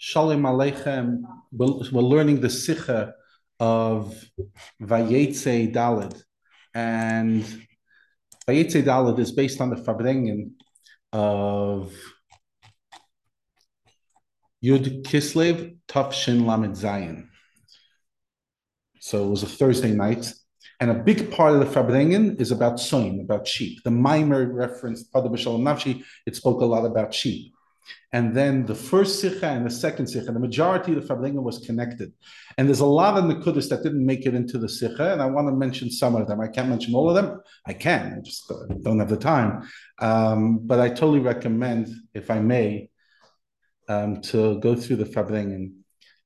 Shalom Aleichem. We're, learning the Sikha of Vayetze Dalid. And Vayetze Dalid is based on the Farbrengen of Yud Kislev Tafshin Lamed Zayin. So it was a Thursday night. And a big part of the Farbrengen is about soin, about sheep. The Mimer referenced Pada B'Shalom Nafshi, it spoke a lot about sheep. And then the first sikha and the second sikha, the majority of the Farbrengen was connected. And there's a lot of Nakudas that didn't make it into the sikha, and I want to mention some of them. I can't mention all of them. I can, I just don't have the time. Um, but I totally recommend, if I may, um, to go through the Farbrengen.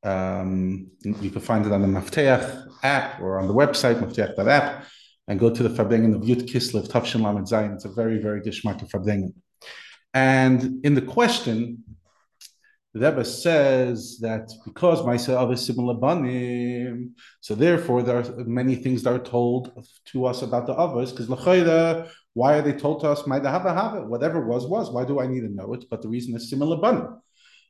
Um, you can find it on the Mafteach app or on the website, mafteach.app, and go to the Farbrengen of Yud Kislev, Tafshin Lamed. It's a very, very gishmak Farbrengen. And in the question, the Rebbe says that because Maisa are siman labanim, so therefore there are many things that are told to us about the others. Because why are they told to us? Might have it. Whatever was was. Why do I need to know it? But the reason is siman labanim.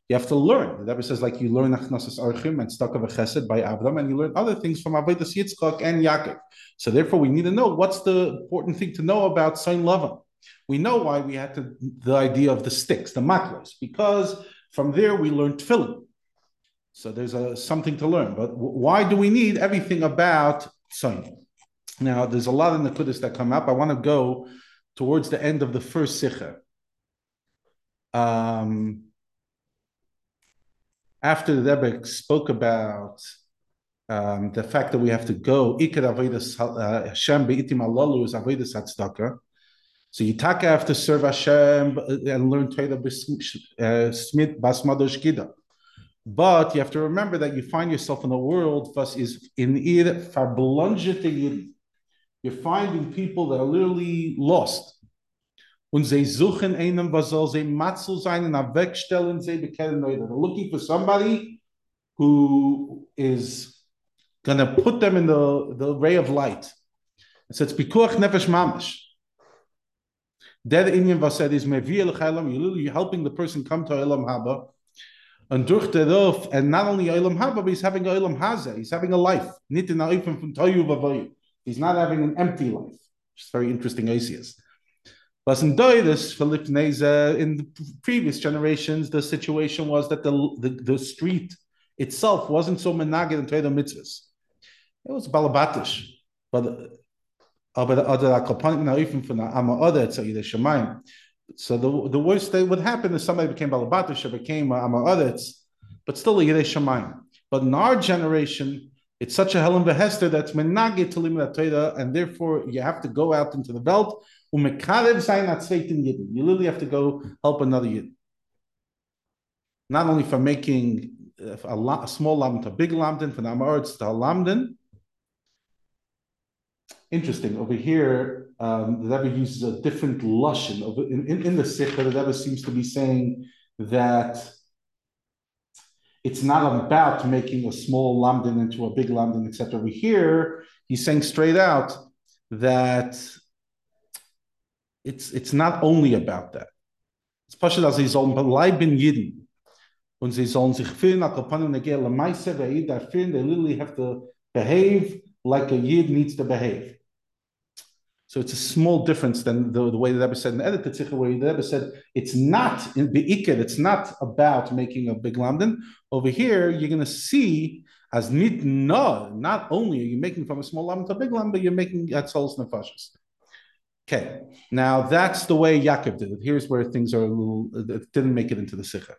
You have to learn. The Rebbe says like you learn Achnasas Archim and Stuck of a Chesed by Avram, and you learn other things from Avodas Yitzchak and Yaakov. So therefore, we need to know what's the important thing to know about Sain Lavan. We know why we had to, the idea of the sticks, the maklos, because from there we learned tefillin. So there's a, something to learn. But why do we need everything about Tzayin? Now, there's a lot of Nakudas that come up. I want to go towards the end of the first Sikha. Um, after the Rebbe spoke about um, the fact that we have to go, Ikar uh, Hashem Be'itim Alalu is Avedis Hatzdaka. So you take after serve Hashem and learn Torah uh. But you have to remember that you find yourself in a world You're finding people that are literally lost. They're looking for somebody who is going to put them in the, the ray of light. It's pikuach nefesh mamash. Der Indian was said is mevir l'chaylam. You're helping the person come to Olam Haba. And durch darauf, and not only Olam Haba, but he's having Olam Haza. He's having a life. From Toyu v'vayu. He's not having an empty life. It's very interesting Asias. But in Doidus, Philip Neza, in the previous generations, the situation was that the, the, the street itself wasn't so menagid in Torah mitzvahs. It was balabatish. But aber other akopanik now even from the ama other tzayid shemayim. So the, the worst that would happen is somebody became balabatish or became uh, ama other, but still a yidei shemayim. But in our generation, it's such a helen behester that's menagit to Torah, and therefore you have to go out into the belt. Zayin. You literally have to go help another yid. Not only for making uh, a, a small lamdan to a big lamdan, from the amaretz to a lamdan, interesting over here. Um, the Rebbe uses a different lushan of in, in, in the Sikha. The Rebbe seems to be saying that it's not about making a small lamdan into a big lamdan, etc. Over here, he's saying straight out that it's it's not only about that. It's pashut as sie sollen bleiben Yidden und sie sollen sich fühlen, Kapanen Negel Lemaise, they literally have to behave like a Yid needs to behave. So it's a small difference than the, the way the Rebbe said in the edited Tzikha, where the Rebbe said it's not in Be'iked, it's not about making a big lamdan. Over here, you're going to see as nit no, not only are you making from a small lamdan to a big lamdan, but you're making atzol's nefashis. Okay, now that's the way Yaakov did it. Here's where things are a little, it didn't make it into the Sikha.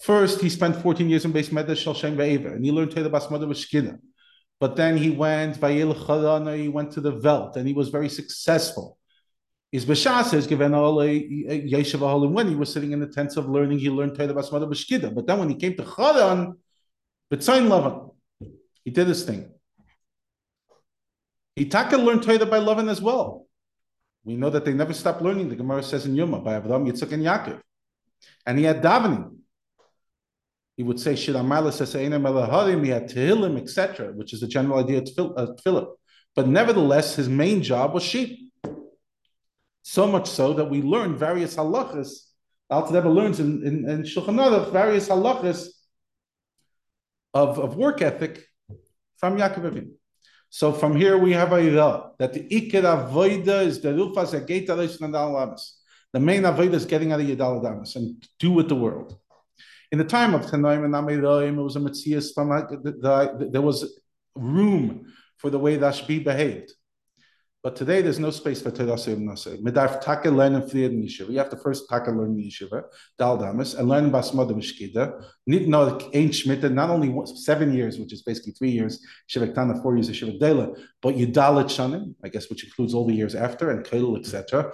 First, he spent 14 years in Beis Medrash Shal Shem and he learned Torah Bas Mother with Shkina. But then he went, he went to the Velt, and he was very successful. Is Bashas says given all Yeshiva when he was sitting in the tents of learning, he learned Torah Basmada Bashkida. But then when he came to Charan, B'tzayin Lavan, he did this thing. He taka learned Torah by Lavan as well. We know that they never stopped learning. The Gemara says in Yuma by Avram Yitzchak and Yaakov, and he had davening he would say Shilamala Sasaina Melaharim, he had Tehillim, etc., which is the general idea of Philip. But nevertheless, his main job was sheep. So much so that we learn various halachas. Al Rebbe learns in, in, in Shulchan Aruch various halachas of, of work ethic from Yaakov Avinu. So from here we have a that the Iker Avoida is the Rufas Agate The main Avoida is getting out of Yadal and do with the world. In the time of Tanoim and Amiroim, it was a Metzias, there was room for the way that Rashbi behaved. But today there's no space for Torah Seim Nase. Medarf Taka learn and flee in. You have to first Taka learn in yeshiva, Dal Damas, and learn Basmod Mishkida. Need no not only seven years, which is basically three years, Shiva Tana, four years of Shiva Dela, but Yudalit Shanim, I guess, which includes all the years after, and Kedel, etc.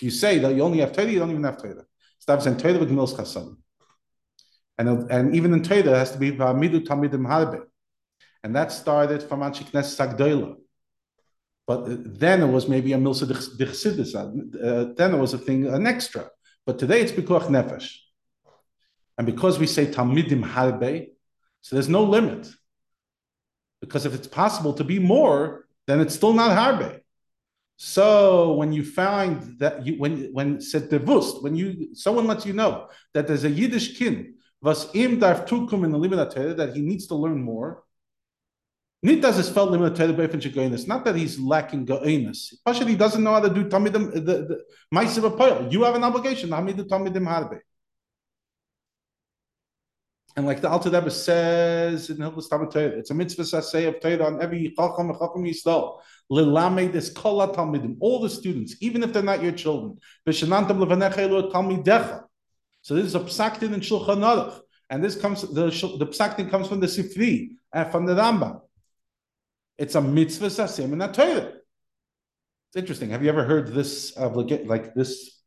If you say that you only have Torah, you don't even have Torah. Stop saying Torah with Mils. And, and even in Torah, it has to be Vamidu Tamidim Harbe and that started from Anshe Knesset Sagdoila. But then it was maybe a Milsa Dichsidis. Uh, then it was a thing, an extra. But today it's Pikuach Nefesh. And because we say Talmidim Harbe, so there's no limit. Because if it's possible to be more, then it's still not Harbe. So when you find that you when when said devust, when you someone lets you know that there's a Yiddish kin was im darf tukum in the that he needs to learn more, Nit does his felt limit Torah beifin shegoinus. Not that he's lacking goinus. Pashit he doesn't know how to do tamidim the the ma'isiv apoil. You have an obligation. Hamidu tamidim harbe. And like the Alter Rebbe says in Hilchos Talmud it's a mitzvah saseh of Torah on every chacham and chacham yisrael. Lilamed is kol talmidim, all the students, even if they're not your children. V'shenantam levanecha elu talmidecha. So this is a psaktin in Shulchan Aruch, and this comes the the psaktin comes from the Sifri and uh, from the Rambam. It's a mitzvah sasim in that Torah. It's interesting. Have you ever heard this obligate like this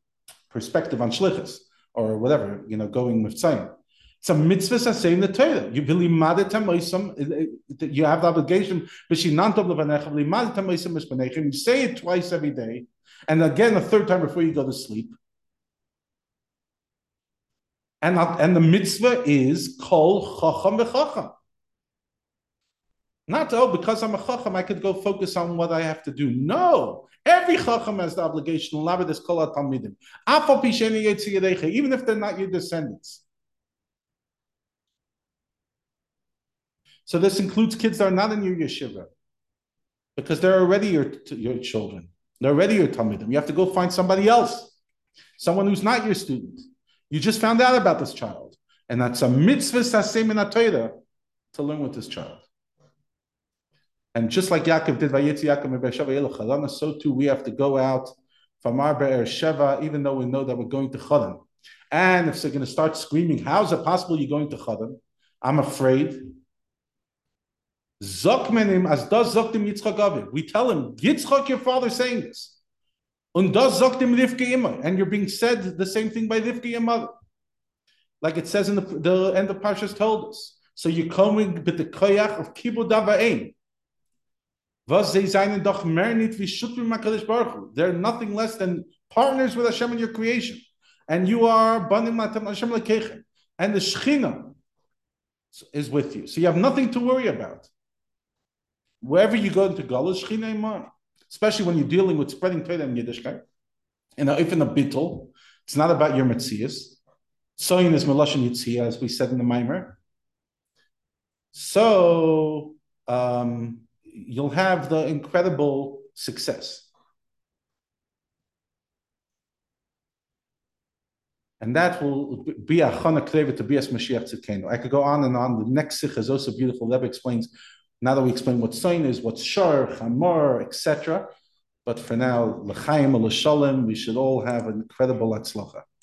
perspective on shlichus or whatever, you know, going with tzayim? It's a mitzvah saying the Torah. You you have the obligation. You say it twice every day, and again a third time before you go to sleep. And, and the mitzvah is kol chacham v'chacham. Not, oh, because I'm a chacham, I could go focus on what I have to do. No. Every chacham has the obligation, even if they're not your descendants. So this includes kids that are not in your yeshiva, because they're already your, your children. They're already your talmidim. You have to go find somebody else, someone who's not your student. You just found out about this child, and that's a mitzvah sasem in to learn with this child. And just like Yaakov did Yaakov so too we have to go out from our Be'er Sheva, even though we know that we're going to Charan. And if they're going to start screaming, how is it possible you're going to Charan? I'm afraid. Zokmenim as Yitzchak. We tell him, Yitzchak, your father, saying this. Und. And you're being said the same thing by Rivka, your mother. Like it says in the, the end of Parshas Toldos. So you're coming with the koyach of Kibud Ava'im. They're nothing less than partners with Hashem in your creation. And you are Banim Matam Hashem. And the Shechina is with you. So you have nothing to worry about. Wherever you go into Galus, Shechina Iman. Especially when you're dealing with spreading Torah in Yiddishkeit. And if in a bittul, it's not about your Metzias. Soyin is Melashon Yitzhiyah, as we said in the Maimer. So, um, you'll have the incredible success. And that will be a chana to be as Mashiach. I could go on and on. The next sikh is also beautiful. Rebbe explains, now that we explain what sign is, what's shar, chamor, etc. But for now, l'chaim, l'shalom, we should all have an incredible atzlacha.